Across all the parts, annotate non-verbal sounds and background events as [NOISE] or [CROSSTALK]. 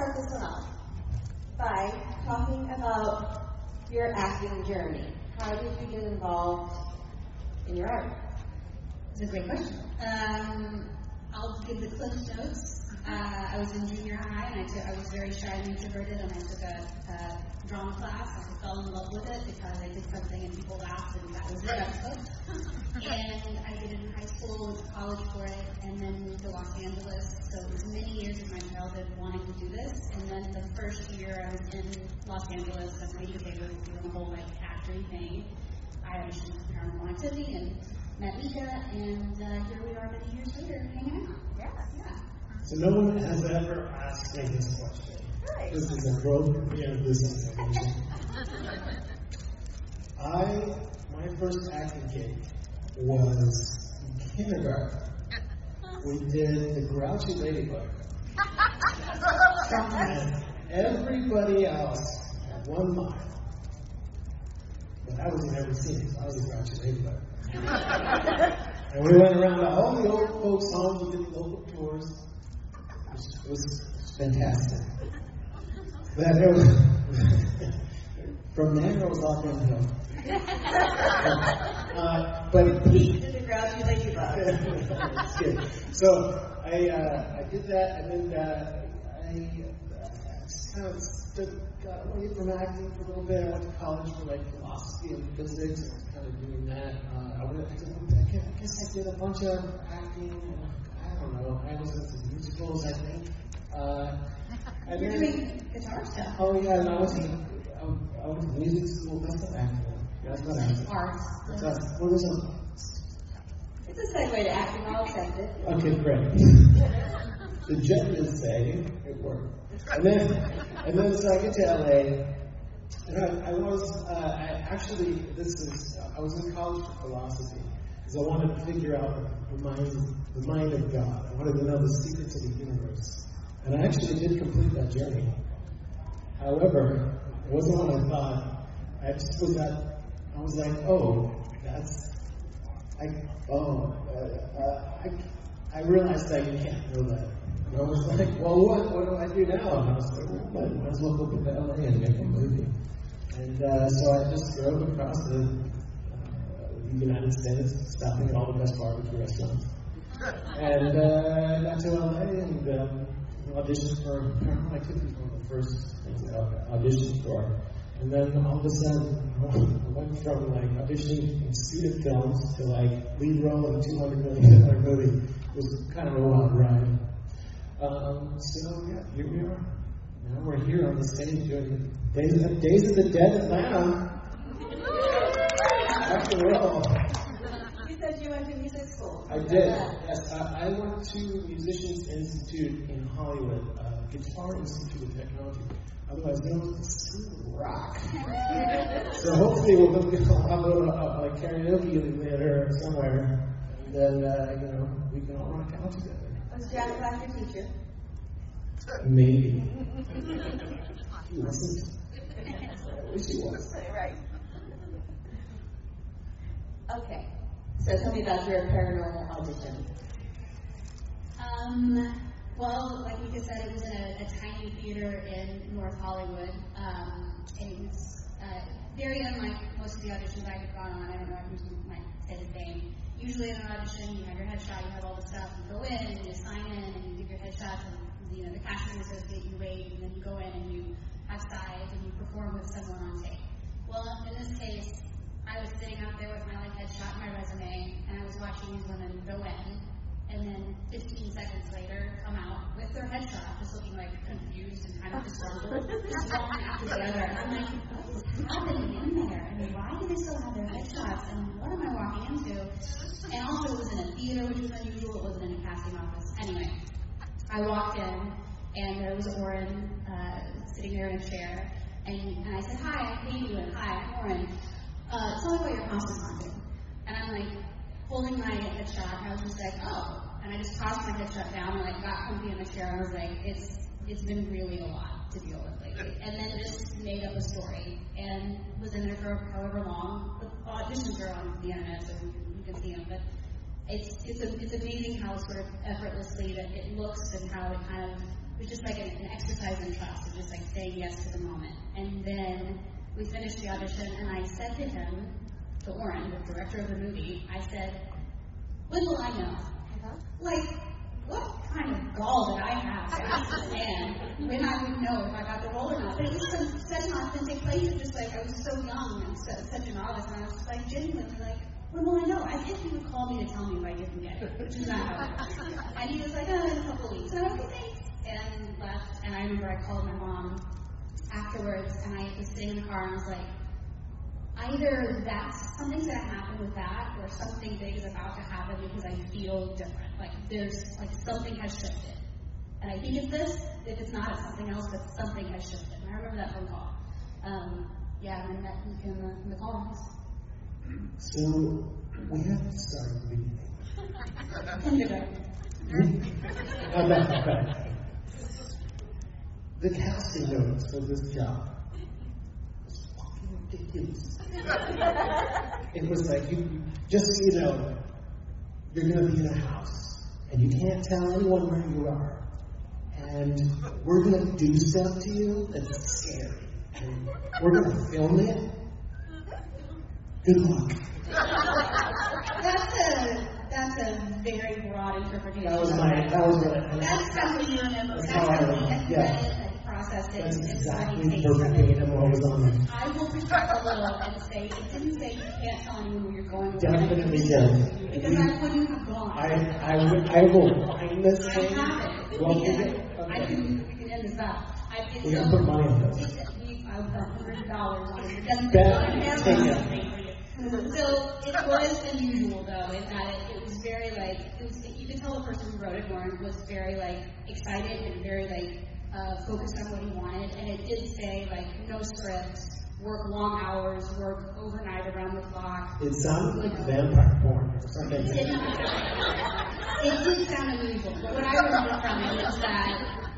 start this one off by talking about your acting journey. How did you get involved in your art? It's a great question. Um, I'll give the cliff notes. Uh, I was in junior high and I, took, I was very shy and introverted and I took a, a drawing class. I fell in love with it because I did something and people laughed and that was it. [LAUGHS] and I did it in high school, went to college for it, and then moved to Los Angeles. So it was many years of my childhood wanting to do this. And then the first year I was in Los Angeles, I because they were doing the whole like acting thing. I auditioned for Paranormal Activity and met Micah, and uh, here we are many years later hanging out. Yeah, yeah. So no one has ever asked me this question. This is a premiere of this information. I, my first acting gig was in kindergarten. [LAUGHS] We did the Grouchy Ladybug. [LAUGHS] And everybody else had one mile. But I was in every scene, so I was a Grouchy Ladybug. [LAUGHS] and we went around to all the old folks' homes and did local tours. It was, fantastic. But it was, [LAUGHS] from there, it was all downhill. uh, but it peaked. In the ladybug? It's good. So I, uh, I did that, and then uh, I uh, just kind of stood, got away from acting for a little bit. I went to college for like philosophy and physics, and kind of doing that. Uh, I, went, I, guess, I guess I did a bunch of acting. And, I don't know. I into musicals, I think. Uh, [LAUGHS] and You're then- doing guitar stuff. Oh yeah, and I was in, I, I was in music school. That's not acting. That's not acting. Art. That's not, what is it? It's a segue to acting. I'll accept it. Okay, great. [LAUGHS] the gentlemen say it worked. And then, and then so I get to LA, and I, I was, uh, I actually, this is, I was in college for philosophy, because I wanted to figure out the mind, the mind of God. I wanted to know the secrets of the universe. And I actually did complete that journey. However, it wasn't what I thought. I just was that, I was like, oh, that's, I, oh, uh, uh, I, I realized you can't know that. And I was like, well, what, what do I do now? And I was like, well, I might as well go to LA and make a movie. And uh, so I just drove across the, the United States, stopping at all the best barbecue restaurants. And uh, I got to LA and um, auditioned for Paranormal Activity, one of the first things I auditioned for. And then all of a sudden, I went from like auditioning in student films to like lead role in a $200 million movie. It was kind of a wild ride. Um, so yeah, here we are. Now we're here on the stage doing Days of the, Days of the Dead Atlanta. You said you went to music school. I did. Yes, I, I went to Musicians Institute in Hollywood, uh, Guitar Institute of Technology, otherwise known as School Rock. so hopefully we'll go have a little uh, like karaoke later somewhere, and then uh, you know we can all rock out together. Was Jack Black your teacher? Maybe. [LAUGHS] he wasn't. I wish he was. Right. Okay. So tell me about your paranormal audition. Um, well, like Micah said, it was in a, a tiny theater in North Hollywood. Um, and it was uh, very unlike most of the auditions I had gone on. I don't know if you might say the same. Usually in an audition, you have your headshot, you have all the stuff, you go in and you sign in and you give your headshots and you know the casting associate, you wait, and then you go in and you have sides and you perform with someone on tape. Well, in this case, I was sitting out there with my like headshot and my resume, and I was watching these women go in, and then 15 seconds later come out with their headshot, just looking like confused and kind of disgruntled, [LAUGHS] just one after the other. And I'm like, what is happening in there? I mean, why do they still have their headshots? And what am I walking into? And also, it was in a theater, which was unusual. It wasn't in a casting office. Anyway, I walked in, and there was Oren uh, sitting there in a chair, and, and I said, "Hi, I'm Katie," and "Hi, I'm Oren." Uh, tell me about your costume haunting. And I'm like holding my headshot, and I was just like, "Oh." And I just tossed my headshot down, and like got comfy in the chair, and I was like, "It's it's been really a lot to deal with lately." And then just made up a story, and was in there for however long. The auditions are on the internet, so you, you can see them, but it's it's a, it's amazing how sort of effortlessly that it looks and how it kind of it just like an, an exercise in trust, of just like saying yes to the moment. And then we finished the audition, and I said to him, to Oren, the director of the movie, I said, "When will I know?" Uh-huh. Like, what kind of gall did I have to ask this man when I would know if I got the role or not? But it was from such an authentic place. It just like I was so young and so, such an novice, and I was just like genuinely like, when will I know? I think he would call me to tell me if I didn't get it, which is not how it works. And he was like, oh, in a couple weeks. And I'm like, okay, thanks. And left. And I remember I called my mom afterwards, and I was sitting in the car, and I was like, either that's something's gonna happen with that, or something big is about to happen because I feel different. Like there's like something has shifted. And I think it's this. If it's not, it's something else, but something has shifted. And I remember that phone call. Um, yeah, and then met Luke in the, in the call. So we have to start [LAUGHS] [LAUGHS] the beginning. Oh, no, no. The casting notes for this job was fucking ridiculous. It was like you just you know, you're gonna be in a house and you can't tell anyone where you are. And we're gonna do stuff to you that's scary. And we're gonna film it. Good luck. That's a that's a very broad interpretation. That was my that was what That's something you remember. That's That's how I remember, yeah. It and. That's and exactly verbatim what was on there. I will protect a little and say it didn't say you can't tell anyone where you're going. Definitely did. Because I wouldn't have gone. I I would I will find this I thing. have it. Well, We we can, can- I can, we can end this up. I, it's We so- put money on this. I would put hundred dollars on it. It doesn't. Bet. I never Take do it. anything for you. So it was unusual though, in that it, it was very like, it was, you could tell the person who wrote it, Oren, was very like excited and very like, uh, focused on what he wanted. And it did say like, no scripts, work long hours, work overnight around the clock. It sounded like vampire porn or something. [LAUGHS] It did sound unusual, but what I remember from it is that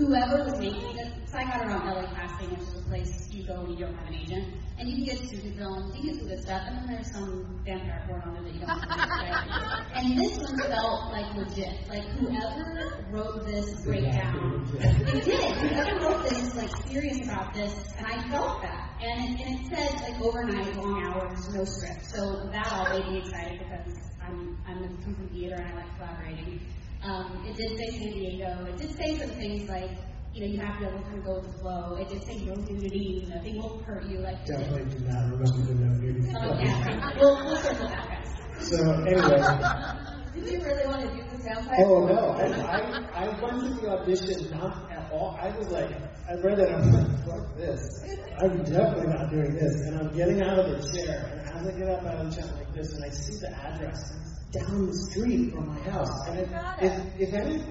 whoever was making it, so I got around LA Casting, which is a place you go when you don't have an agent, and you can get student films, you can get some good stuff, and then there's some vampire porn on there that you don't have to? [LAUGHS] And this one felt like legit. Like whoever wrote this breakdown, they did. Whoever wrote this is like serious about this, and I felt that. And it, and it said like overnight, long hours, no script. So that all made me excited because I'm I'm come from theater and I like collaborating. Um, it did say San Diego. It did say some things like you know you have to be able to kind of go with the flow. It did say no nudity. Nothing will hurt you. Like Definitely do not remember the no nudity. Oh yeah. We'll we'll circle back, guys. So anyway, [LAUGHS] Did you really want to do this vampire? oh no, I, I I went to the audition not at all. I was like, I read it, I'm like, fuck this. I'm definitely not doing this. And I'm getting out of the chair, and as I get up out of the chair like this, and I see the address, down the street from my house. And if if, if any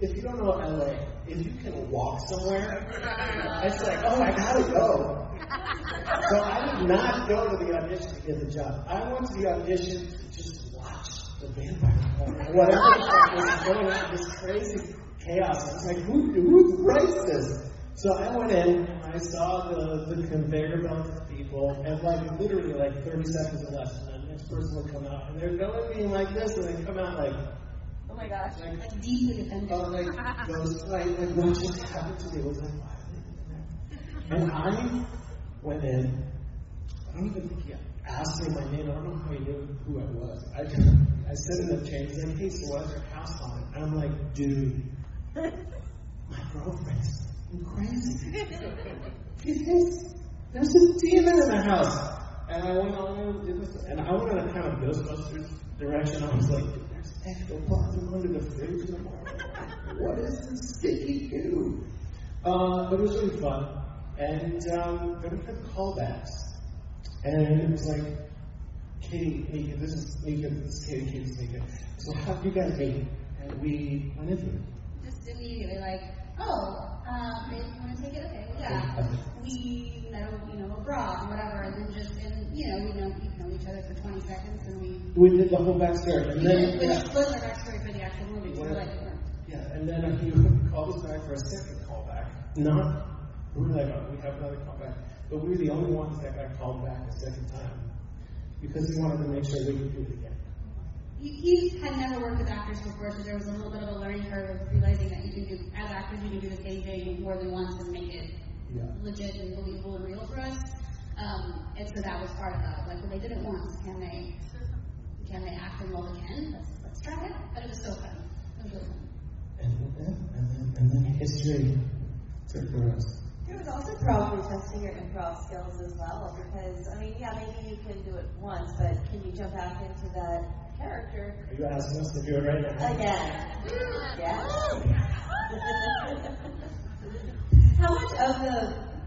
if you don't know LA, if you can walk somewhere, it's like, oh, I gotta go. So I did not go to the audition to get the job. I went to the audition to just watch the vampire porn. [LAUGHS] Whatever was going on, this crazy chaos. I was like, who, who writes this? So I went in I saw the, the conveyor belt of people, and like literally like 30 seconds or person would come out, and they're going being like this, and they come out like, Oh my gosh. like Like deeply offended. Oh, like those, like, like what just happened to me was like, why are they in there? And I went in. I don't even think he asked me my name. I don't know how he knew who I was. I just, I said in the chain, he's like, hey, so what's your house on? And I'm like, dude, my girlfriend's crazy. [LAUGHS] She thinks there's a demon in the house. And I went on and and I went in a kind of Ghostbusters direction. I was like, there's ectoplasm under the fridge tomorrow. What is this sticky goo? Uh, but it was really fun. And um, we had callbacks. And it was like, Katie, Micah, this is Micah, this is Katie, Katie, Micah. So how did you guys meet? And we went into it. Just immediately like, oh, um, you want to take it? Okay, well, yeah. We met, you know, abroad and whatever, and then just, and you know, we know, we know each other for 20 seconds, and we. We did the whole backstory. And then, which yeah. was our backstory for the actual movie. So like, Yeah, and then he called us back for a second callback. Not, we were like, oh, we have another callback. But we were the only ones that got called back a second time because he wanted to make sure we could do it again. He, he had never worked with actors before, so there was a little bit of a learning curve of realizing that you can do, as actors, you can do the same thing more than once and make it Yeah. legit and believable and real for us. Um, and so that was part of that. Like, when they did it once, can they, can they act them well again? Let's, let's try it. But it was so fun. It was really fun. And, then- and then, and then history took the rest. It was also probably testing your improv skills as well, because, I mean, yeah, maybe you can do it once, but can you jump back into that character Are you asking us to do it right now? again? Yeah. [LAUGHS] How much of the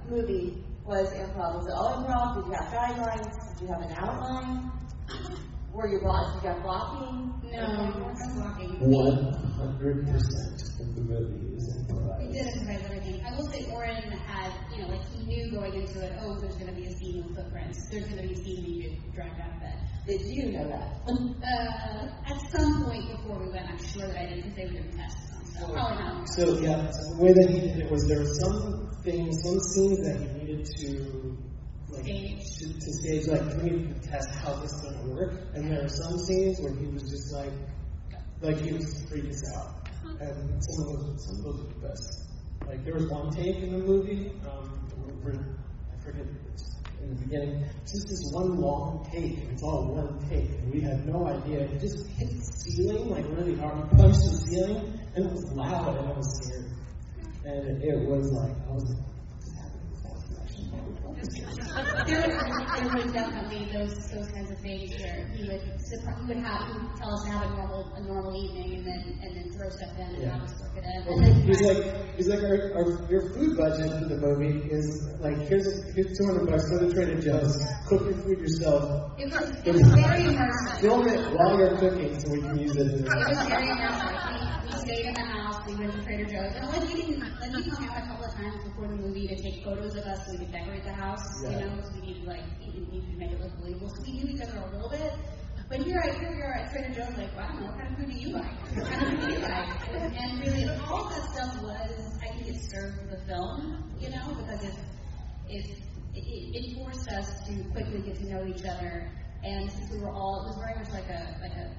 movie was improv? Was it all improv? Did you have guidelines? Did you have an outline? Were you block? Did you have blocking? No, I'm blocking. One hundred percent of the movie is improvised. We did improvise everything. I will say Oren had, you know, like he knew going into it, oh, there's going to be a scene with footprints. There's going to be a scene where you get dragged out of bed. Did you know that? Uh, at some point before we went, I'm sure that I did because they were doing tests. So probably not. So yeah, so the way that he did it was there were some things, some scenes that he needed to like Stage. to, to stage like we need to test how this is gonna work, and there were some scenes where he was just like like he was freaking us out, and some of those some of those were the best. Like there was one take in the movie, um, where, where- I forget it's the beginning, just this one long take, it's all one take, and we had no idea. It just hit the ceiling like really hard, He punched the ceiling, and it was loud, and I was scared, and it was like I was like, what's happening? Is that actually There was, there was definitely those those kinds of things where he would he would have he would tell us to have a normal a normal evening and then and then throw stuff in and Yeah. have us work it in. Well, then he's like, he's like, our, our, your food budget for the movie is like, here's here's two hundred bucks. Go to Trader Joe's, cook your food yourself, it was it was very immersive. film it while you're cooking, so we can use it. It was very immersive. We, we stayed in the house. We went to Trader Joe's. And like, we didn't, like, we come out a couple before the movie to take photos of us so we could decorate the house. You know, because we needed like we needed to make it look believable. So we knew each other a little bit. But here, I here we are at Trader Joe's. Like, well, I don't know what kind of food do you like? What kind of food do you like? And really, all of that stuff was, I think, it served the film. You know, because if if it, it forced us to quickly get to know each other. And since we were all, it was very much like a like a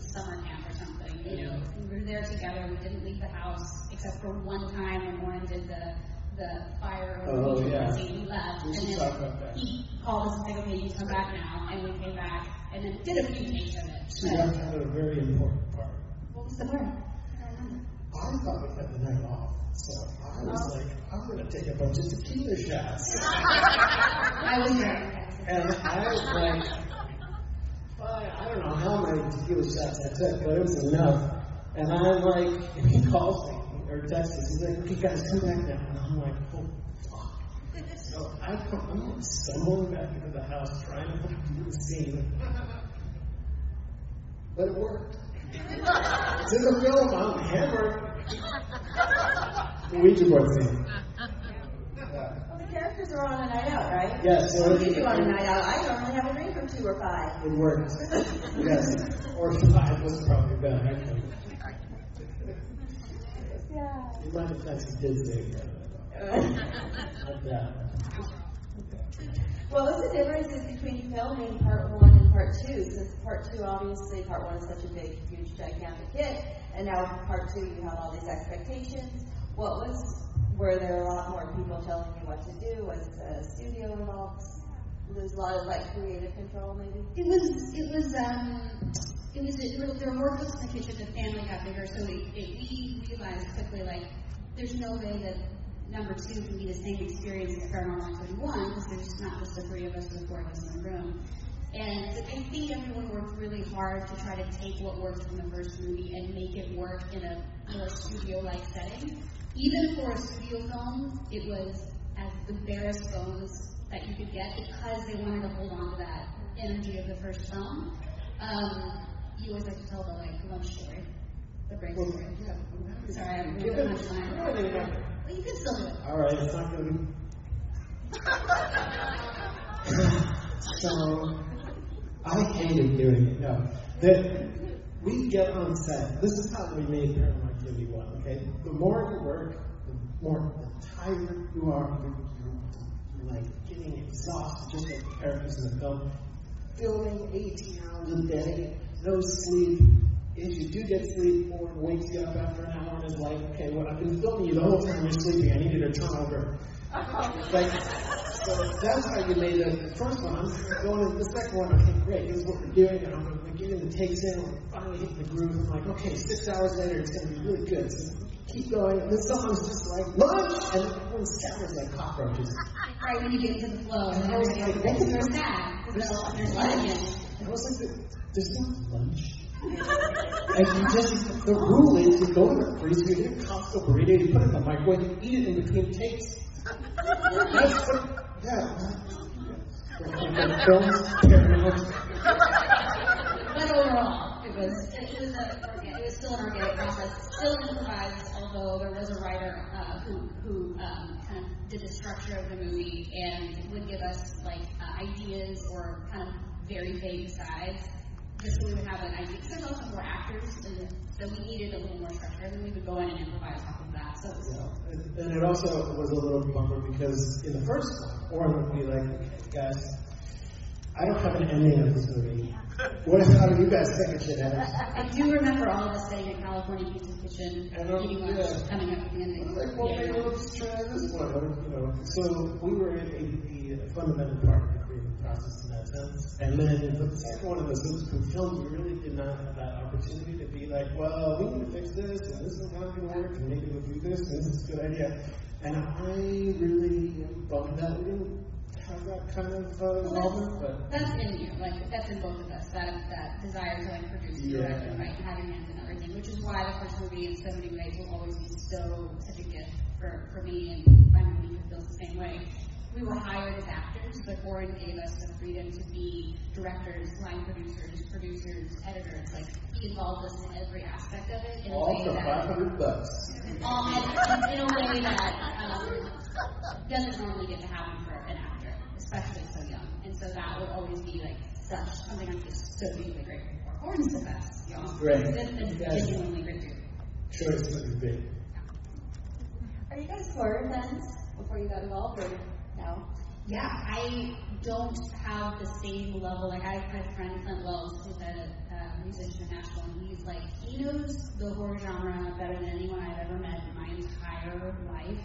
summer camp or something. You know, we were there together. We didn't leave the house except for one time when Oren did the the fire over Oh, the yeah. scene. He left, We and then talk about that. he called us and said, "Okay, you come back now." And we came back, and then did a few takes of it. She But left out a very important part. what was the word? I don't remember. I thought we had the night off, so I was oh. like, I'm gonna take a bunch of tequila shots, [LAUGHS] I was there. and I was like, I, I don't know how many tequila shots I took, but it was enough. And I'm like, and [LAUGHS] he calls me or texts. He's like, okay, guys, come back now. And I'm like, oh, fuck. So I come, I'm like stumbling back into the house trying to do the scene. But it worked. It's in the film. I'm hammered. The Ouija board scene. Well, the characters are on a night out, right? Yes. so What do you it- do on a night out? I normally have a drink or two or five. It worked. [LAUGHS] Yes. Or five was probably better, actually. Yeah. In my defense, he did say it. Not. Well, what's the differences between filming part one and part two? Since part two, obviously, part one is such a big, huge, gigantic hit, and now part two, you have all these expectations. What was? Were there a lot more people telling you what to do? Was the studio involved? There's a lot of like creative control, maybe. It was, it was, um, it was, it, there were more cooks in the kitchen, the family got bigger, so it, it, we realized quickly, like, there's no way that number two can be the same experience as Paranormal Activity 1, because there's just not just the three of us or the four of us in the room. And I think everyone worked really hard to try to take what worked from the first movie and make it work in a more studio-like setting. Even for a studio film, it was as the barest bones that you could get because they wanted to hold on to that energy of the first film. Um, you always like to tell the like lunch story, the story. Sorry, I'm really it- much time. Well, you can still do it. All right, it's not going to be. [LAUGHS] so, I hated doing it. No, that we get on set. This is how we made Paranormal Activity one. Okay, the more you work, the more the tired you are. You're, you're, you're like getting exhausted, just like the characters in the film. Filming 18 hours a day, no sleep. Is you do get sleep, or wakes you up after an hour and is like, okay, well, I've been filming you the whole time you're sleeping. I needed a turnover. Like, so that's how you made the, the first one. I'm going to the second one. Okay, great. This is what we're doing. And I'm, getting the takes in. We're finally hitting the groove. I'm like, okay, six hours later, it's going to be really good. So keep going. And then someone's just like, lunch! And everyone scatters like cockroaches. Right when you get into the flow, and I was like, else are sad. There's, there's lunch. And I was like, there's no lunch. And you just, the rule is you go to the freezer, you get a Costco burrito, you put it in the microwave, you eat it in between takes. That's what, yeah. Films. But overall, it was it was a it was still an organic process, still improvised. Although there was a writer uh, who who um, kind of did the structure of the movie and would give us like uh, ideas or kind of very vague sides, just so we would have an idea. Because there's also more actors, and so we needed a little more structure, and then we would go in and improvise off of that. So Yeah, and, and it also was a little bummer because in the first one, Oren would be like, okay, guys, I don't have an ending of this movie. What how do you guys think it should end? I do remember all of us sitting in California Pizza Kitchen, eating lunch, yeah. coming up with the I was like, well, maybe Yeah. let's try this one. You know, so we were in a, a fundamental part of the creative process in that sense. And then for the second one of the Super Scoop film, we really did not have that opportunity to be like, well, we need to fix this, and this is not going to work, and maybe we'll do this, and this is a good idea. And I really am bummed that we didn't have that kind of uh, involvement, but That's in you, like that's in both of us. That that desire to like produce, Yeah. direct, and have your hands in everything. Which is why the first movie in so many ways will always be so such a gift for for me and my movie feels the same way. We were hired as actors, but Oren gave us the freedom to be directors, line producers, producers, editors. Like he involved us in every aspect of it in a all way for 500 bucks. all in, in a way that um, doesn't normally get to happen for an actor, especially so young. And so that would always be like such something I'm just so deeply grateful for. Oren's the best, y'all. Great. He's a- a You genuinely great dude. Choice would be big. Are you guys horror fans before you got involved or no? Yeah, I don't have the same level. Like I have a friend Clint Wells, who's a uh, musician in Nashville, and he's like he knows the horror genre better than anyone I've ever met in my entire life.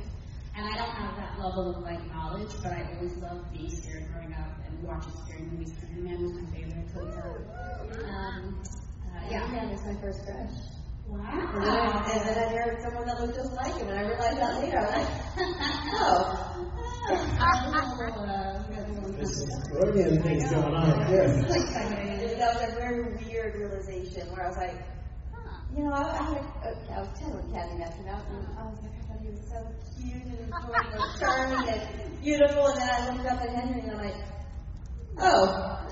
And I don't have that level of like knowledge, but I always loved being scared growing up and watching scary movies. Slender Man was my favorite. So, um, uh, Yeah, man was my first crush. And then, I, Wow. and then I married someone that looked just like him, and I realized that later. I'm like, [LAUGHS] oh. This is Freudian things going on here. And that was a very weird realization where I was like, you know, I, I had a, I was 10 when Candyman and I was like, I thought he was so cute and like, charming and beautiful, and then I looked up at Henry and I'm like, oh.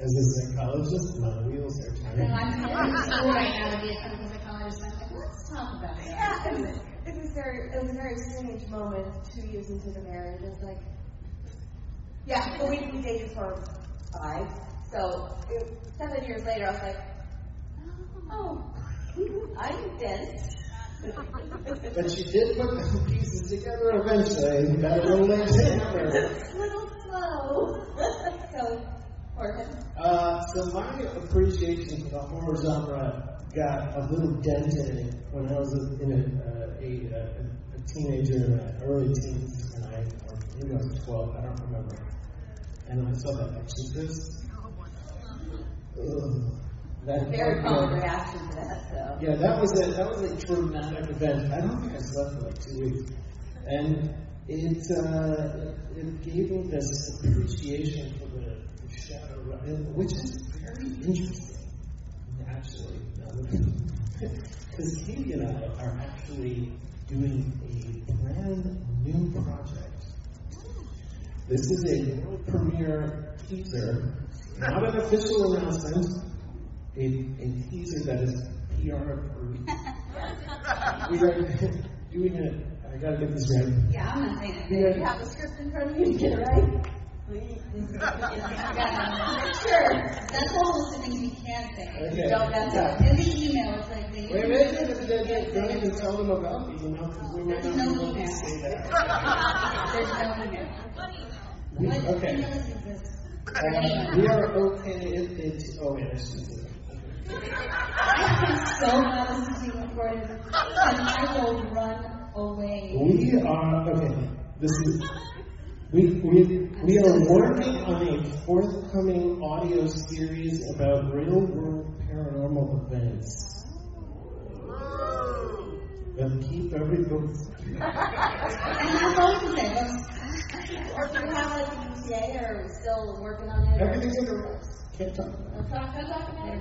As a psychologist, my wheels are No, turning. I'm in right now to be a clinical psychologist. I'm like, let's talk about it. It was, very, it was a very strange moment two years into the marriage. It's like, yeah, but we, we dated for five. So it, seven years later, I was like, oh, [LAUGHS] I'm dense. But she did put the pieces together eventually. You got a little late hammer. a little slow. so, Orphan. Uh, so my appreciation for the horror genre got a little dent in it when I was in a, uh, a, a, a teenager, my early teens, and I, or maybe I was 12, I don't remember. And I saw that Exorcist. Ugh, that Very common reaction to that, so. Yeah, that was a that was a traumatic event. I don't think I slept for like two weeks, and it uh, it gave me this appreciation for the, which is very interesting, actually. Because Katie and I are actually doing a brand new project. This is a world premiere teaser, not an official announcement a, a teaser that is PR approved. we are doing it. I gotta get this right. Yeah, I'm not saying it. You have the script in front of you, to get it right. Sure. That's a whole list of things we can say. okay. Don't mess Yeah. In the email, it's like they. Wait, Don't even tell them about the email because we might not no be able to say that. There's no email. We, okay. Uh, we are okay if it's. Oh, wait, I should do that. I am so glad this is being recorded I will run away. We are okay. This is we we we are working on a forthcoming audio series about real world paranormal events. But keep everybody. And that's all I can say. That's- Or do you have like an ETA or are we still working on it? Everything's in the works. Can't talk about it. I'm talk about it.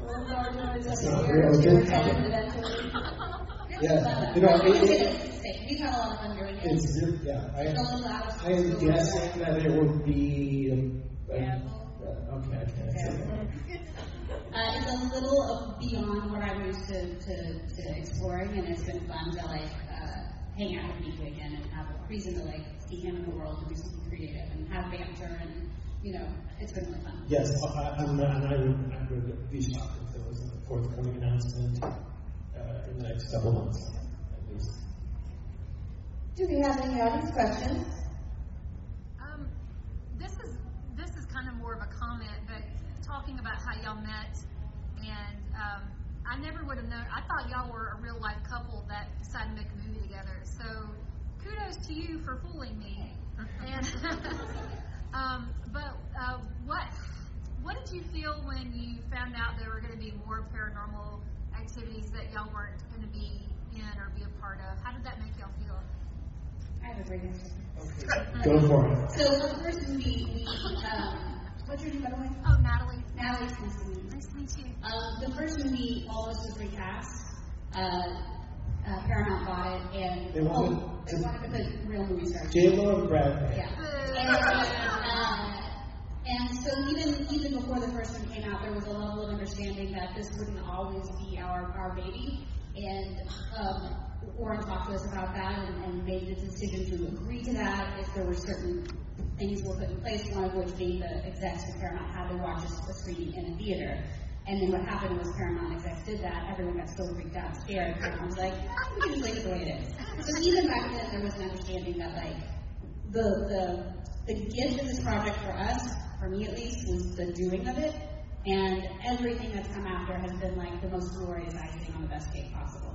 Well, no, no, it's It's a not year, real. two It's years, not- eventually. Yeah, you know, it- it- We've had a lot of fun doing it. It's yeah. I little out of I am guessing that it would be. Um, Yeah. uh, okay, I can't. [LAUGHS] Uh, it's a little of beyond what I'm used to, to, to exploring, and it's been fun to like uh, hang out with Nico again and have a reason to like see him in the world and do something creative and have banter and you know it's been really fun. Yes, I, I'm and I would, I would be shocked if there was a forthcoming announcement uh, in the next couple months, at least. Do we have any audience questions? Um, this is this is kind of more of a comment, but talking about how y'all met, and um, I never would have known. I thought y'all were a real life couple that decided to make a movie together. So kudos to you for fooling me. And [LAUGHS] um, but uh, what what did you feel when you found out there were going to be more paranormal activities that y'all weren't going to be in or be a part of? How did that make y'all feel? I have a great answer. [LAUGHS] Go for it. So the first movie, we um, what's your name by the way? Oh, Natalie, Natalie. Nice to meet you. nice to meet you. Um, the first movie, all of us was recast. Uh, uh, Paramount bought it, and They wanted oh, to- they wanted to put real movie stars. J Lo and Brad Pitt. Yeah. And, uh, and so even even before the first one came out, there was a level of understanding that this wouldn't always be our our baby. And um, Oren talked to us about that and, and made the decision to agree to that if there were certain things were put in place, one of which being the execs of Paramount had to watch a, a screening in a theater. And then what happened was Paramount execs did that. Everyone got so freaked out, scared. Paramount was like, "Ah, we can just leave it the way it is. So even back then, there was an understanding that like the the the gift of this project for us, for me at least, was the doing of it, and everything that's come after has been like the most glorious icing on the best cake possible.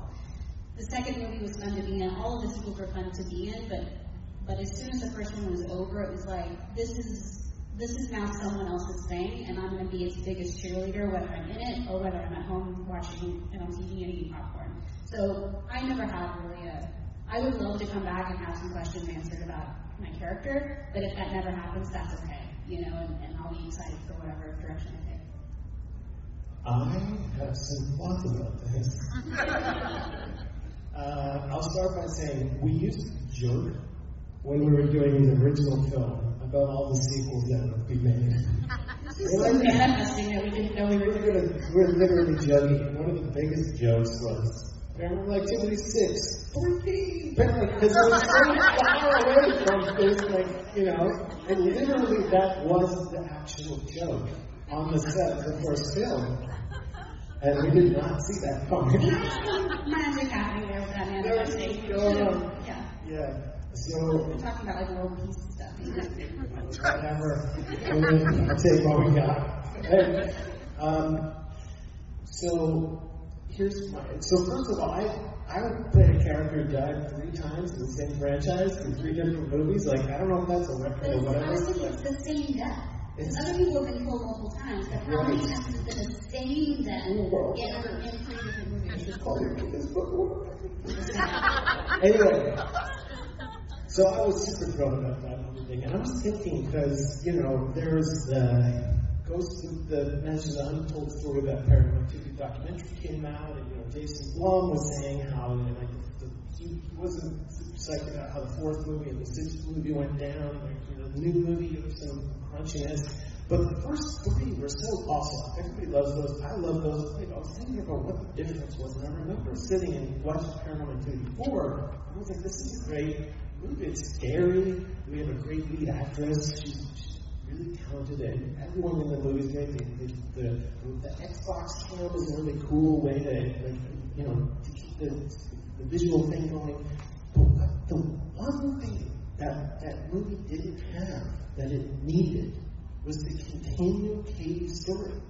The second movie was fun to be in. All of the sequels were fun to be in, but but as soon as the first one was over, it was like this is this is now someone else's thing, and I'm going to be its biggest cheerleader, whether I'm in it or whether I'm at home watching it on TV and eating popcorn. So I never had really a. I would love to come back and have some questions answered about my character, but if that never happens, that's okay, you know, and, and I'll be excited for whatever direction I take. I have some thoughts about this. uh, I'll start by saying we used to joke when we were doing the original film about all the sequels that would be made. This is so manifesting that we didn't know we we were were, gonna, we were literally joking, one of the biggest jokes was Paranormal Activity 6, 14, because it was so far away from this, like, you know, and literally that was the actual joke on the set of the first film. And we did not see that coming. magic happening there with that manifestation. Yeah. Yeah. So We're talking about like world peace and stuff. whatever. I mean, I'll take what we got. And, um, so here's my. So first of all, I I would play a character who died three times in the same franchise in three different movies. Like I don't know if that's a record or I whatever. was thinking but- it's the same death. Other people have been killed multiple times, but how many times has it been the same death in, three different movies? Call your kid book. Anyway, so I was super thrown about that and everything, and I was thinking because you know there's the uh, Ghost of the the untold story that Paranormal Activity documentary came out, and you know Jason Blum was saying how like the, he, wasn't psyched about how the fourth movie and the sixth movie went down, like you know the new movie there some crunchiness. But the first three were so awesome. Everybody loves those. I love those. I was thinking about what the difference was, and I remember sitting and watching Paranormal Activity 4. I was like, this is a great movie. It's scary. We have a great lead actress. She's really talented, and everyone in the movie great. The, the, the, Xbox cam is a really cool way to, like, you know, to keep the, the visual thing going. But the one thing that that movie didn't have that it needed was the continued Katie story.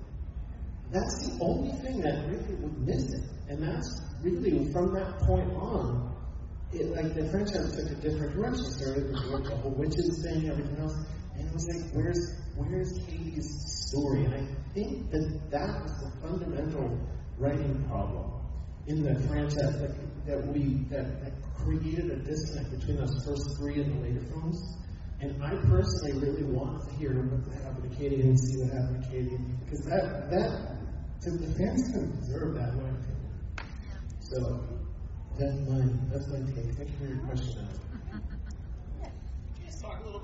that's the only thing that really would miss it. And that's really from that point on, it like the franchise took a different direction, started with the whole witches thing, everything else, was like, where's where's Katie's story? And I think that that was the fundamental writing problem in the franchise that, that we that, that created a disconnect between those first three and the later films. And I personally really want to hear what happened to Katie and see what happened to Katie because that that to the fans don't deserve that opinion. So that's my that's my take. Thank you for your question.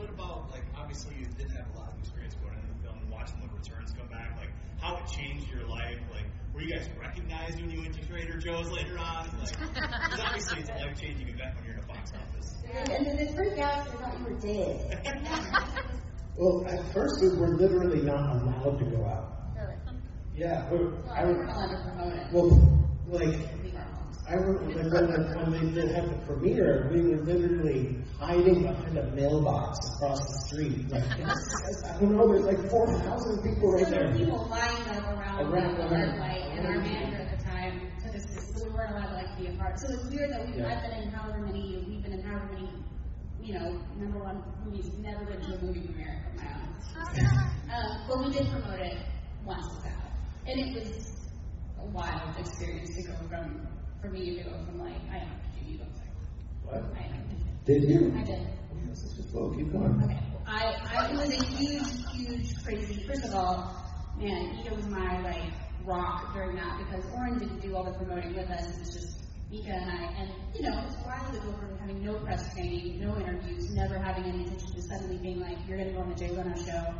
Adam. Can you just talk a little bit about, like, obviously you didn't have a lot of experience going into the film and watching the returns come back, like, how it changed your life? Like, were you guys recognized when you went to Trader Joe's later on? Like, 'cause obviously it's a life changing event when you're in a box office. And then they freak out, they thought you were dead. [LAUGHS] Well, at first we were literally not allowed to go out. Yeah, we, I We weren't allowed to promote it. Well, like Leave our homes. I remember when, when they did have the premiere, we were literally hiding behind a mailbox across the street. [LAUGHS] Like, I don't know, there's like 4,000 people right So there were there. people lined up around, Around the the red red light, and our manager at the time took us to, so we weren't allowed to like be apart. So it's weird that we've, Yeah. I've been in however many, we've been in however many, you know, number one movies, never been to a movie premiere of my own. [LAUGHS] Um, but we did promote it once with that. And it was a wild experience to go from, for me to go from like, I am, you go, sorry. What? I am. Did you? I did. Oh, yes, it's just well, keep going. Okay. I, I was a huge, huge, crazy. First of all, man, Ika was my like rock during that because Oren didn't do all the promoting with us. It was just Micah and I, and you know, it's wild to go from having no press training, no interviews, never having any attention to suddenly being like, you're going to go on the Jay Leno show.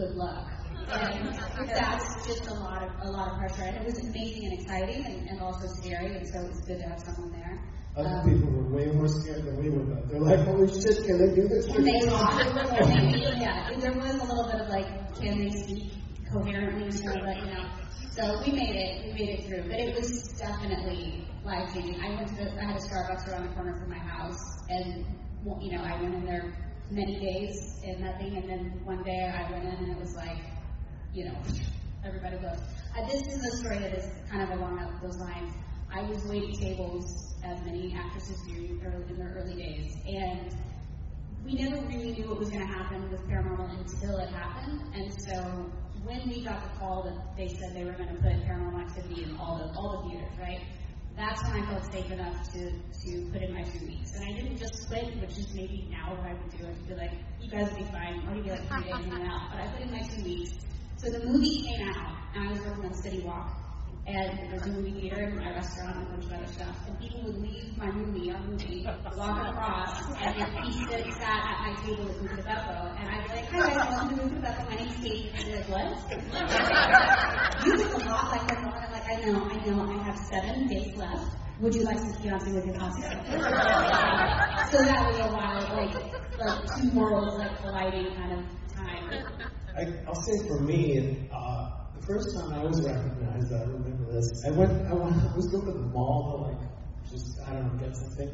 Good luck. And that's just a lot of a lot of pressure, and it was amazing and exciting, and, and also scary, and so it was good to have someone there. Other Um, people were way more scared than we were. Though. They're like, holy shit, can they do this? And they are. [LAUGHS] yeah, there was a little bit of like, can they speak coherently and stuff, but you know. So we made it, we made it through. But it was definitely life changing. I went to, the, I had a Starbucks around the corner from my house, and you know, I went in there many days and nothing, and then one day I went in and it was like, you know, everybody goes. Uh, this is a story that is kind of along those lines. I was waiting tables, as many actresses do early, in their early days, and we never really knew what was going to happen with Paranormal until it happened. And so when we got the call that they said they were going to put Paranormal Activity in all the all the theaters, right? That's when I felt safe enough to to put in my two weeks. And I didn't just quit, which is maybe now what I would do. I'd be like, you guys will be fine. I'll give you like three days and out. But I put in my two weeks. So the movie came out, and I was working on City Walk. And there's a movie theater and my restaurant and a bunch of other stuff. And people would leave my movie, our movie, walk across, and if he stood, sat at my table with Buca di Beppo, and I'd be like, hi guys, welcome to Buca di Beppo, my name's Kate. And they'd be like, what? [LAUGHS] you look a lot like my mom. I'm like, I know, I know, I have seven days left. Would you like some Chianti with your pasta? so that was a wild, like, like two worlds like colliding kind of time. I, I'll say for me, uh, the first time I was recognized, I remember this. I went, I, went, I was going to the mall to like, just I don't know, get something,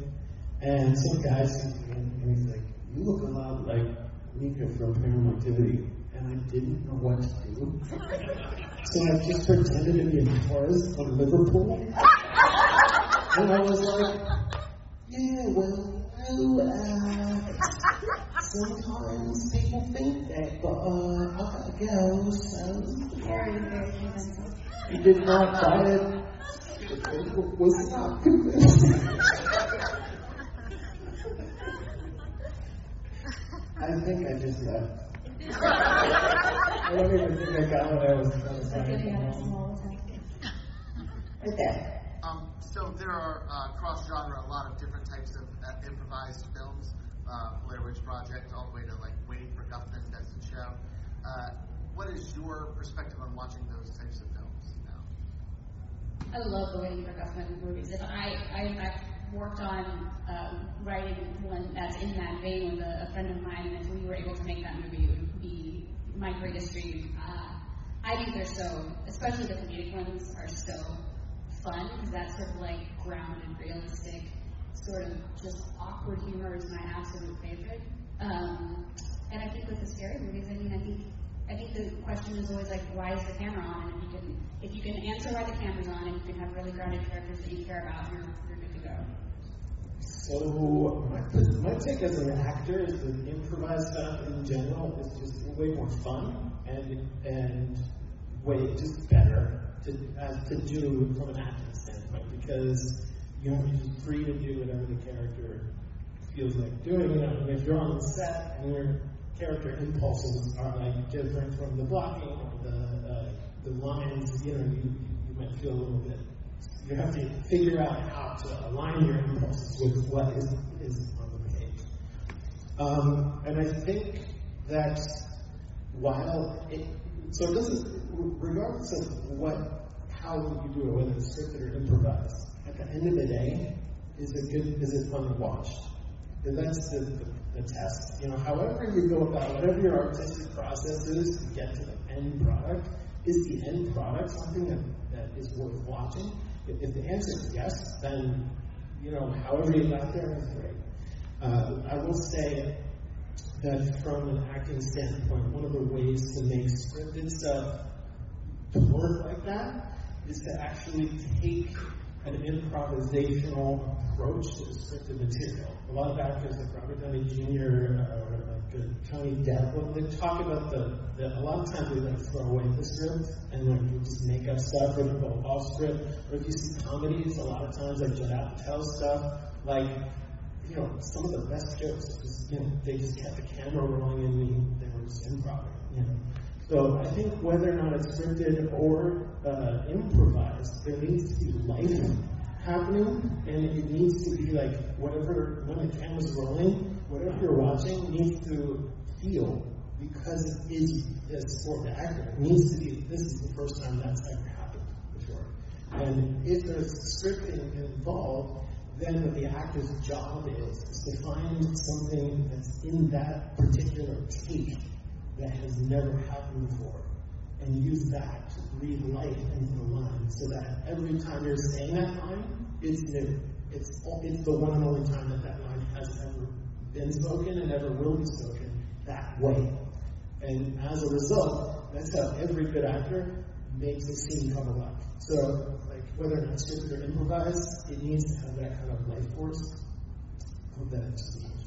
and some guy sees me and, he's like, "You look a lot like Micah from Paranormal Activity," and I didn't know what to do, [LAUGHS] so I just pretended to be a tourist from Liverpool, and I was like, "Yeah, well, uh, Sometimes people think that, but uh, I gotta go, so. Very, very. He did not buy it. Was not convincing. I think I just left. I don't even think I got what I was trying to say. Right there. Um, so there are uh, cross genre, a lot of different types of uh, improvised films. Uh, Blair Witch Project, all the way to like Waiting for Guffman, that's the show. Uh, what is your perspective on watching those types of films now? I love the Waiting for Guffman movies. If I, I in fact worked on um, writing one that's in that vein with a, a friend of mine, and if we were able to make that movie, it would be my greatest dream. Uh, I think they're so, especially the comedic ones, are so fun because that's sort of like grounded, realistic, sort of just awkward humor is my absolute favorite. Um, and I think with the scary movies, I mean, I think I think the question is always like, why is the camera on? And if you can, if you can answer why the camera's on, and you can have really grounded characters that you care about, you're, you're good to go. So my, my take as an actor is that improvised stuff in general is just way more fun and and way just better to uh, to do from an acting standpoint because you know you're free to do whatever the character feels like doing. You know, if you're on set and your character impulses are like different from the blocking or the uh, the lines, you know, you, you might feel a little bit you have to figure out how to align your impulses with what is, is on the page. Um, and I think that while it, so it doesn't, regardless of what, how you do it, whether it's scripted or improvised, at the end of the day, is it good, is it fun to watch? And that's the, the, the test. You know, however you go about, whatever your artistic process is to get to the end product, is the end product something that, that is worth watching? If, if the answer is yes, then, you know, however you got there is great. Uh, I will say that from an acting standpoint, one of the ways to make scripted stuff work like that is to actually take an improvisational approach to scripted material. A lot of actors like Robert Downey Jr. or like uh, Johnny Depp, when they talk about the, the, a lot of times they like throw away the script and like you just make up stuff or go off script. Or if you see comedies, a lot of times like Judd Apatow stuff, like you know, some of the best jokes, just, you know, they just kept the camera rolling and they, they were just improv, you know. So I think whether or not it's scripted or uh, improvised, there needs to be life happening, and it needs to be like whatever when the camera's rolling, whatever you're watching needs to feel because it is a sport to actor. It needs to be. This is the first time that's ever happened before, and if there's scripting involved, then what the actor's job is is to find something that's in that particular take that has never happened before and use that to breathe life into the line so that every time you're saying that line, it's new. It's, it's the one and only time that that line has ever been spoken and ever will be spoken that way. And as a result, that's how every good actor makes a scene come alive. So, like, whether or not scripted or improvised, it needs to have that kind of life force. I hope that answers the question.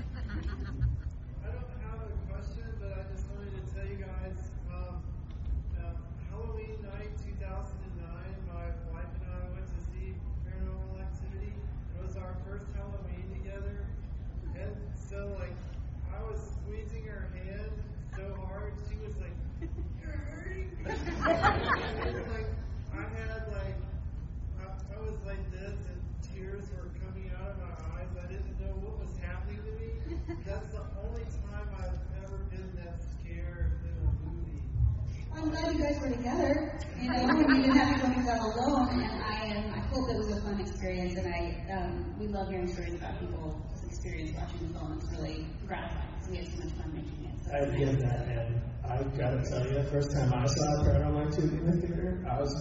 hearing stories about people's experience watching the film. It's really gratifying because we had so much fun making it. So I get that, and I've gotta tell you, the first time I saw Paranormal Activity in the theater, I was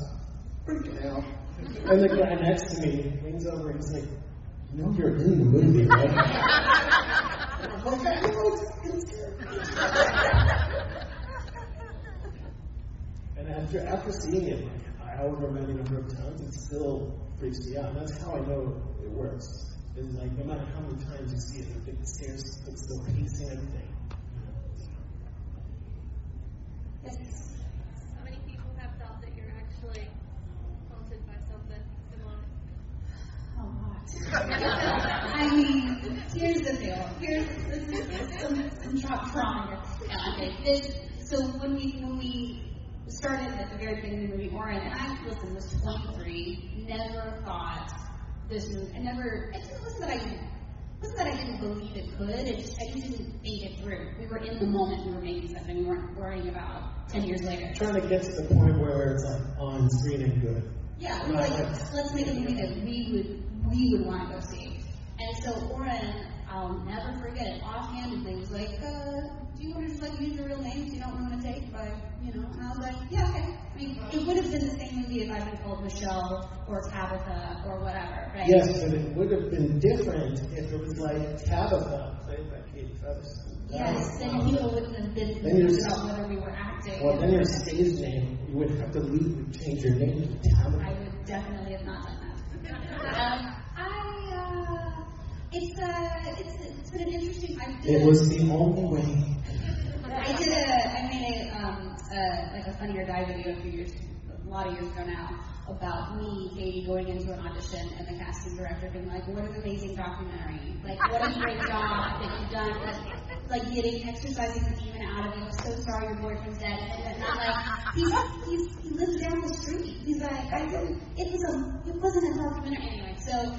freaking out. And the guy next to me leans over and he's like, "You know you're in the movie, right?" And I'm like, "I know it's fucking scary." And after after seeing it, like, however many number of times, it still freaks me out. And that's how I know it works. Is like no matter how many times you see it, the stairs it's still pacing everything. Yes. How many people have thought that you're actually haunted by something similar? A lot. I mean, here's the deal. Here's this is some, some tra- trauma. Yeah, okay. This, so when we when we started at the very beginning of the movie, Oren, and I listen was 23, never thought this movie. I never. It wasn't that I didn't. It wasn't that I didn't believe it could. It just I just didn't think it through. We were in the moment. We were making something. We weren't worrying about 10 years later. Trying to get to the point where it's like on screen and good. Yeah, we were like, let's make a movie that we would we would want to go see. And so Oren, I'll never forget it. Offhandedly, was like, uh, "Do you want to just like use your real names you don't want to take by, you know?" And I was like, "Yeah, okay." I mean, it would have been the same movie if I'd been called Michelle or Tabitha or whatever, right? Yes, but it would have been different if it was like Tabitha, played by Katie Featherston. Yes, then people wouldn't have been confused about whether we were acting. Well, then your stage name, you would have to legally change your name to Tabitha. I would definitely have not done that. [LAUGHS] um, it's, uh, it's, it's been an interesting. I did It was the only way. I did a, I made a, um, uh, like a Funny or Die video a few years, a lot of years ago now, about me, Katie, going into an audition and the casting director being like, what an amazing documentary. Like, what a great job that you've done. Like, like getting, exercising the demon out of you. I'm so sorry your boyfriend's dead. And I'm like, he's, he's, he lives down the street. He's like, I didn't, it was a, it wasn't a documentary. Anyway, so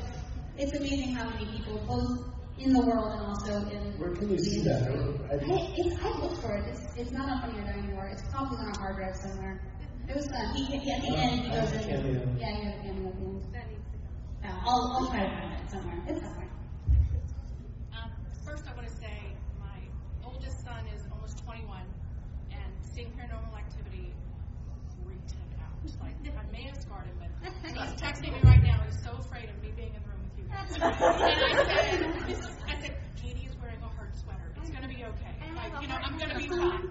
it's amazing how many people, both in the world and also in Where can you see that? I, I, I, it's, I looked for it. It's, it's not on Funny or Die anymore. It's probably on a hard drive somewhere. It was fun. He, he, at the end, he Oh, goes I have a in. cameo. Yeah, he has a cameo at the end. That needs to go. Yeah, I'll, I'll try to find it somewhere. It's somewhere. Um, first, I want to say my oldest son is almost 21, and seeing Paranormal Activity freaked him out. Like, I may have scarred him, but he's texting me right now. He's so afraid of me being in the room with you guys. And I said, this I said, Katie is wearing a heart sweater. It's going to be okay. Like, you know, I'm going to be [LAUGHS] fine.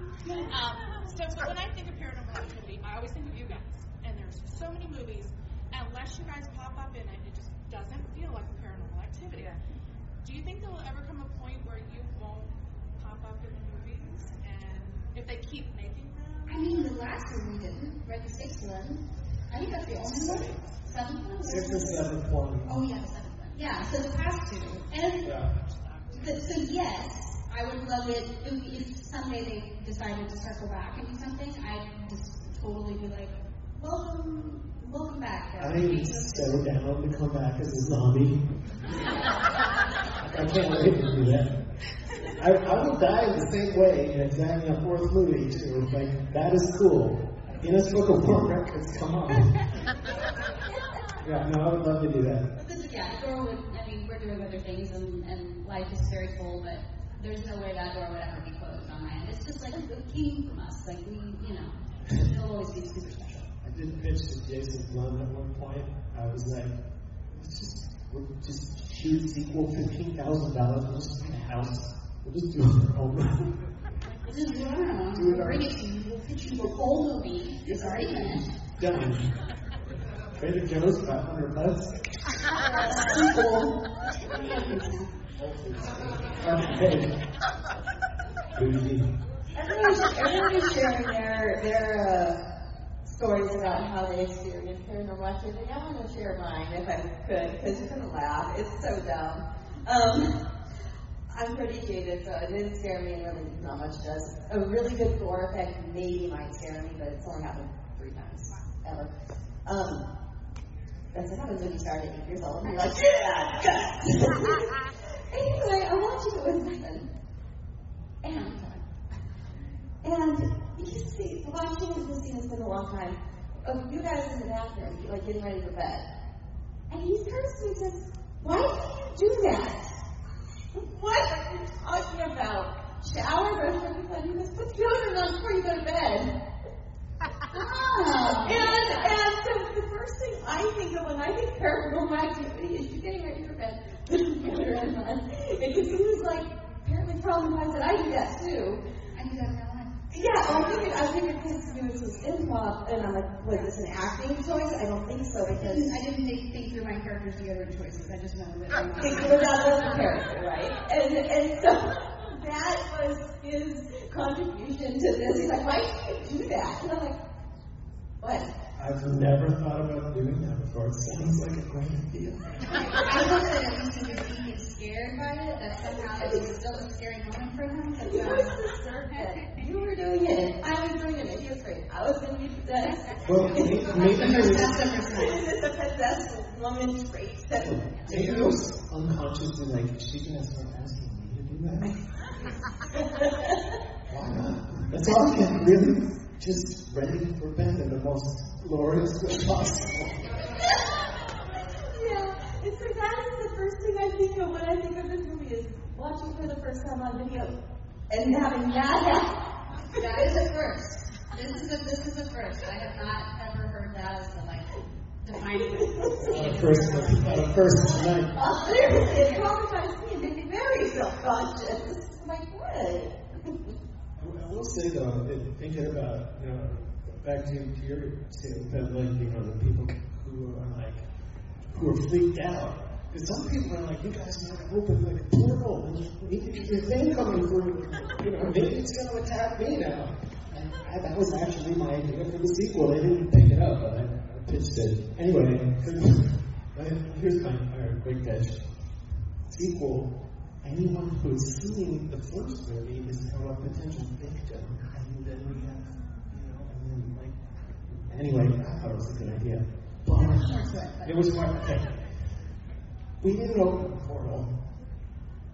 Um, so, so when I think of Paranormal Activity, I always think of you guys. And there's so many movies, unless you guys pop up in it, it just doesn't feel like a Paranormal Activity. Do you think there will ever come a point where you won't pop up in the movies? And if they keep making them? I mean, the last one we didn't, right? The sixth one. I think that's the only one. Seventh one? sixth and seventh one. Oh, yeah, the seventh one. Yeah, so the past two. And Yeah. the, so, yes, I would love it if, if someday they decided to circle back and do something. I'd just totally be like, welcome, welcome back. I need to settle down to come back as a zombie. I can't wait to do that. I, I will die in the same way in exactly a fourth movie too. Like that is cool. Guinness Book of World Records, come on. [LAUGHS] Yeah, no, I would love to do that. Yeah, Dora would, I mean, we're doing other things and, and life is very full, but there's no way that door would ever be closed on my end. It's just like it came from us. Like we, you know, it'll always be super special. I did pitch to Jason Blum at one point. I was like, let's just we'll just shoot sequel fifteen thousand dollars. We'll just buy a house. We'll just do it our own. We'll just do it our own. Do it We'll our bring it to you. We'll pitch you the whole movie. It's already finished. Done. Trader Joe's, five hundred bucks. Sequel. Okay. Bougie. Everyone's, everyone's sharing their their uh, stories about how they experienced paranormal activity. I want to share mine if I could, because you're gonna laugh. It's so dumb. Um, I'm pretty jaded, so it didn't scare me, and really not much does. A really good gore effect maybe might scare me, but it's only happened three times ever. Um, that's what happens when you start at eight years old, and you're oh like, yeah, [LAUGHS] anyway, I watched it with nothing, and. And you see, watching this scene has been a long time. Of you guys in the bathroom, like getting ready for bed, and he turns to me and says, "Why do you do that? What are you talking about? Shower, brush and he goes, put deodorant on before you go to bed." Oh. And and so the first thing I think of when I think paranormal activity is you getting ready for bed with deodorant on, because he was like apparently traumatized that I do that too. I do that in real life. Yeah, well, I figured, I figured because this was improv, and I'm like, was this an acting choice? I don't think so, because I didn't think, think through my character's deodorant choices. I just know that. Ah, because that was the character, right? And and so that was his contribution to this. He's like, why do you do that? And I'm like, what? I've never thought about doing that before. It sounds like a great idea. I hope that at least he could be scared by it, that somehow it was still a scary moment for him. But, You was deserved it. You were doing it. I was doing it. He was great. I was going to be possessed. Well, maybe, maybe That's it was, first time. It's a possessed woman trait. Maybe it was unconsciously like, is she gonna start asking me to do that? Why not? That's all I can really just ready for bed in the most glorious way possible. yeah. And so that is the first thing I think of when I think of this movie is watching for the first time on video and having that happen. That is a first. This is a, this is a first. I have not ever heard that as the like defining. Not a first, not a first tonight. Oh, uh, seriously, it traumatized me and made me very self-conscious. I'm like, what? Will say though, that thinking about, you know, back to, to your statement, that like, you know, the people who are like, who are freaked out. Because some people are like, you guys might open like a portal, and there's a thing coming through, you know, maybe it's going to attack me now. And I, that was actually my idea for the sequel. They didn't pick it up, but I, I pitched it. Anyway, [LAUGHS] here's my, big pitch. Sequel, anyone who's seen the first movie is now a potential victim, and then we have, you know, and then like, anyway, I thought it was a good idea. But it was smart. Okay. We didn't open the portal.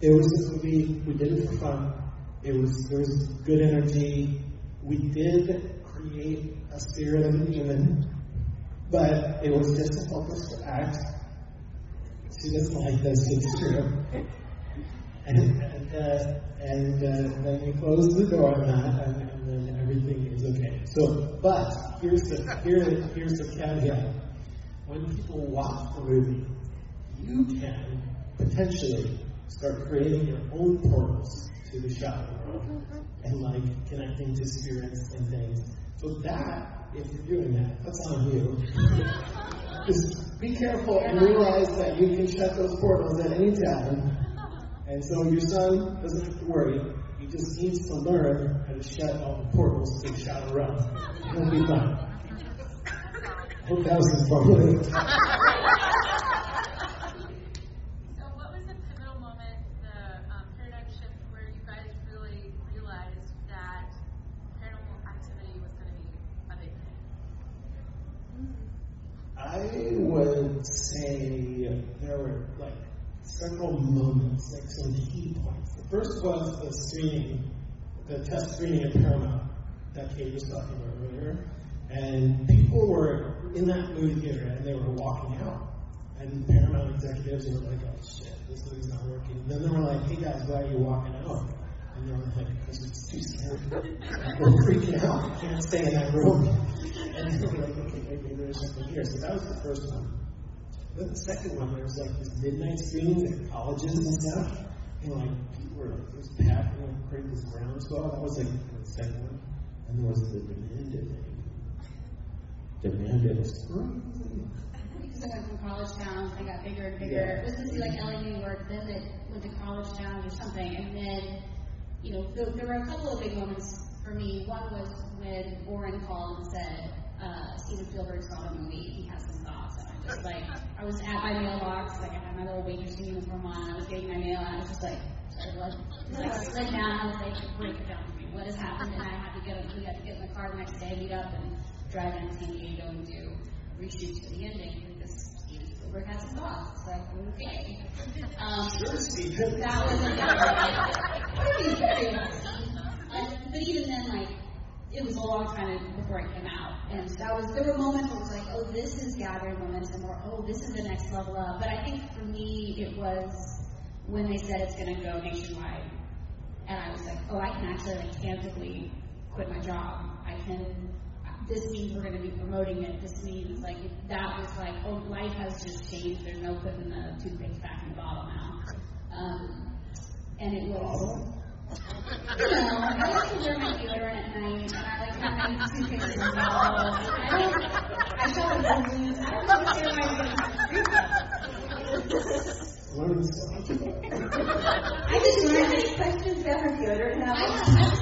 It was a movie. We did it for fun. It was there was good energy. We did create a spirit of a human, but it was just us to act. She doesn't like this. It's true. And and, uh, and uh, then you close the door on that, and, and then everything is okay. So, but here's the here, here's the caveat: when people watch the movie, you can potentially start creating your own portals to the shadow world and like connecting to spirits and things. So that, if you're doing that, that's on you. [LAUGHS] Just be careful and realize that you can shut those portals at any time. And so your son doesn't have to worry. He just needs to learn how to shut all the portals to the shadow realm. He'll be fine. Hope that was informative. [LAUGHS] So what was the pivotal moment, the um, paradigm shift where you guys really realized that paranormal activity was going to be a big thing? I would say there were like several moments, like some key points. The first was the screening, the test screening at Paramount that Kate was talking about earlier. And people were in that movie theater and they were walking out. And Paramount executives were like, oh shit, this movie's not working. And then they were like, hey guys, why are you walking out? And they were like, because it's too scary. we're freaking out. We can't stay in that room. And they were like, okay, maybe there's something here. So that was the first one. Then the second one, there was like this midnight screenings at colleges and stuff. And like, people were like, it was packed, and like, created this groundswell. That was like the second one. And there was the Demand It thing. Demand It is crazy. Because I went from college towns, they got bigger and bigger. It was to see like LA, New York, then they went to college town or something, and then, you know, there, there were a couple of big moments for me. One was when Oren called and said, uh, Steven Spielberg saw the movie, he has some thoughts, and I just like, I was at my mailbox, like I had my little waitressing uniform on, I was getting my mail, and I was just like, I was like slid down, I was like, break it down for me, what has happened, and I had to get, we had to get in the car the next day, meet up, and drive down to San Diego and do reshoots for the ending because Steven Spielberg has thoughts. It's like, okay. Um, Sure, Steven. that was a very um, But even then, like, it was a long time before it came out. And that was, there were moments where it was like, oh, this is gathering momentum, or oh, this is the next level up. But I think for me, it was when they said it's going to go nationwide. And I was like, oh, I can actually, like, tangibly quit my job. I can this means we're going to be promoting it. This means like that was like, oh, life has just changed. There's no putting the toothpaste back in the bottle now. Um, and it was, know, I like to wear my deodorant at night, and I like to have my toothpaste in. I don't, I shop at Woolies. I don't much about it. I just learned any questions about her deodorant now. I have,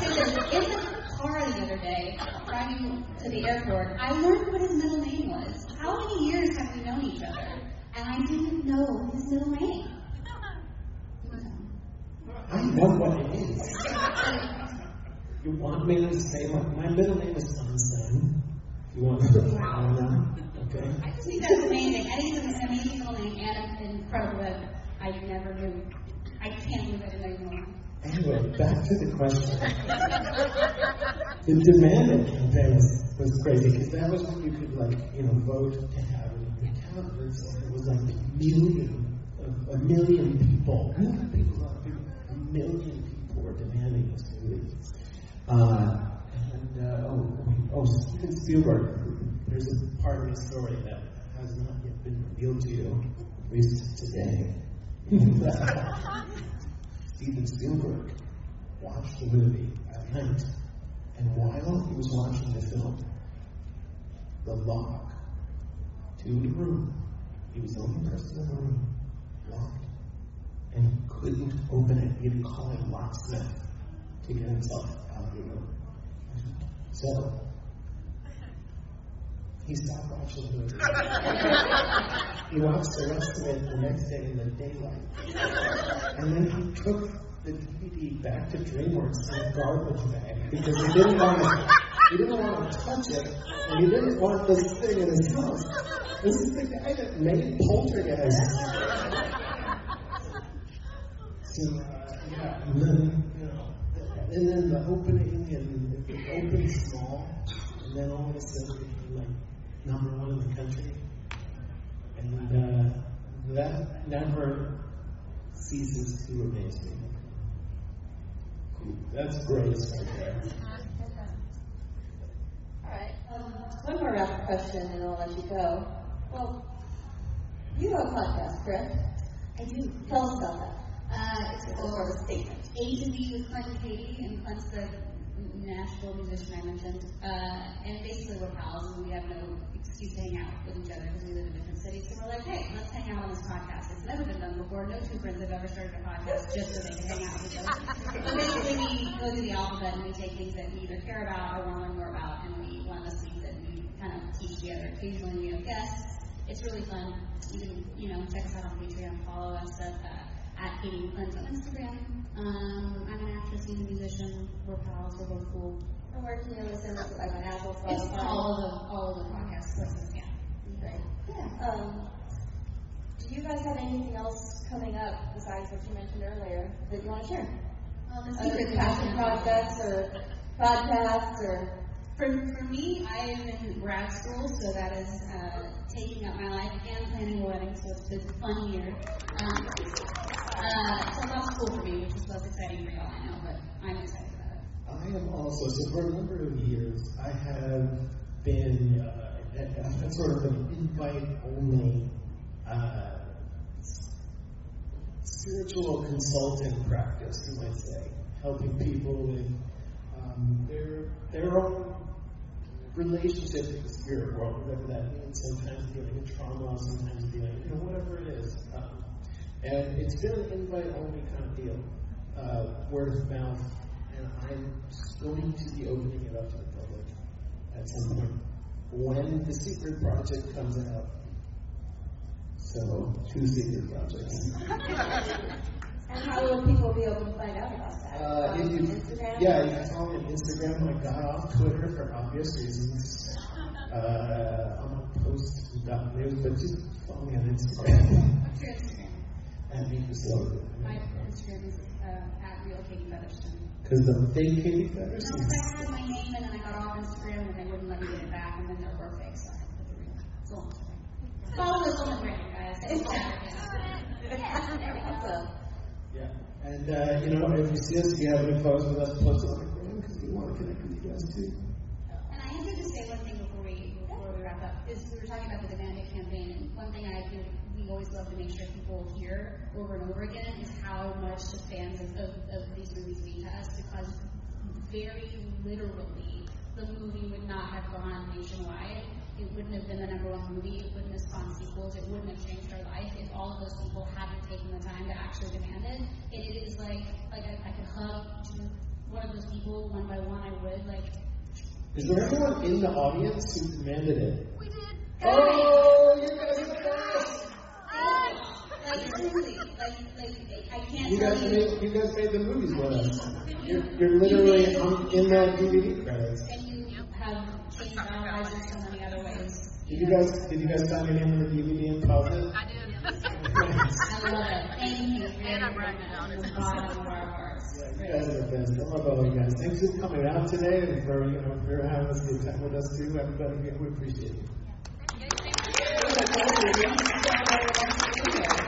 in the car the other day, driving to the airport, I learned what his middle name was. How many years have we known each other? And I didn't know his middle name. I know what it is. You want me to say my, my middle name is Sunstein. You want me to find out? Okay. I just think that's amazing. And he's an amazing middle name and an incredible that I never knew. I can't believe I didn't know. Anyway, back to the question. the Demand It campaign was, was crazy because that was when you could like you know vote to have it in the calendars. It was like a million, a, a million people, not people, not people, a million people were demanding this movie. Uh, and uh, oh, oh, Steven Spielberg. There's a part of the story that has not yet been revealed to you, at least today. [LAUGHS] Steven Spielberg watched the movie at night, and while he was watching the film, the lock to the room, he was the only person in the room, locked, and he couldn't open it. He had to call a locksmith to get himself out of the room. So, he stopped watching the movie. [LAUGHS] he watched the rest of it the next day in the daylight. And then he took the DVD back to DreamWorks in a garbage bag because he didn't want to, he didn't want to touch it, and he didn't want this thing in his house. This is the guy that made Poltergeist. You know, and then the opening, and it opened small, and then all of a sudden like number one in the country. And uh, that never ceases to amaze me. That's grace right there. All right. Um, one more rapid question, and I'll let you go. Well, you have a podcast, correct? I do. Tell us about that. Uh, it's It's called more of a statement. A to B with Clint Katie, and Clint's the Nashville musician I mentioned. Uh, and basically we're pals, and we have no excuse to hang out with each other because we live in different cities. So we're like, hey, let's hang out on this podcast. It's never been done before. No two friends have ever started a podcast just so they can hang out with each other. But basically we go through the alphabet and we take things that we either care about or want to learn more about, and we want to see that we kind of teach together. Occasionally we have guests. It's really fun. You can, you know, check us out on Patreon, follow us at, uh, at Katie Clint on Instagram. Um, I'm an actress, and a musician. We're pals. We're both cool. Where can you listen? Is it like on Apple, It's all of the all of the podcast places. Yeah. Great. Yeah. Um, do you guys have anything else coming up besides what you mentioned earlier that you want to share? Well, the Other secret passion projects or podcasts or For, for me, I am in grad school, so that is uh, taking up my life and planning a wedding, so it's been a fun year. Um, uh, so that's school for me, which is less exciting for y'all, I know, but I'm excited about it. I am also, so for a number of years, I have been uh, sort of an invite only uh, spiritual consulting practice, you might say, helping people with um, their, their own relationship with the spirit world, whatever that means, sometimes dealing with trauma, sometimes dealing, you know, whatever it is. Um, and it's been an invite only kind of deal, uh, word of mouth, and I'm going to be opening it up to the public at some point when the secret project comes out. So, two secret projects. [LAUGHS] and how will people be able to find out about that? Uh, if you, Instagram? yeah, you can follow me on Instagram. I got off Twitter for obvious reasons. [LAUGHS] Uh, I'm on post about news, but just follow me on Instagram. What's your Instagram? and be facility. My Instagram is uh, at real Katie Featherston. Because the fake Katie No, Feathers because I had my name and then I got off Instagram and they wouldn't let me get it back, and then they were fake, so I had to put the real. It's a long story. Follow us on the brand, guys. It's Awesome. [LAUGHS] Yeah. And, uh, you know, if you see us, have any photos with us, on the because we want to connect with you guys too. And I have to just say one thing before we before we wrap up is we were talking about the Demand It campaign, and one thing I do we always love to make sure people hear over and over again is how much the fans of, of, of these movies mean to us because very literally the movie would not have gone nationwide. It wouldn't have been the number one movie. It wouldn't have spawned sequels. It wouldn't have changed our life if all of those people hadn't taken the time to actually demand it. And it is like like I, I could hug to one of those people one by one. I would like Is there anyone in the audience who demanded it? We did. Oh, you guys are the best! Like truly, like like I can't You tell guys you. made, you guys made the movies with us. You're, you're literally on, in that DVD credits. And you have changed our lives in so many other ways. Did you guys, did you guys sign your name on the DVD and pause it? I did. [LAUGHS] I love it. Thank you. And I'm bragging it. From the bottom of our hearts. You guys are the best. I love all you guys. Thanks for coming out today and for, you know, for having us good time with us too. Everybody, we appreciate it. Thank you. Thank you.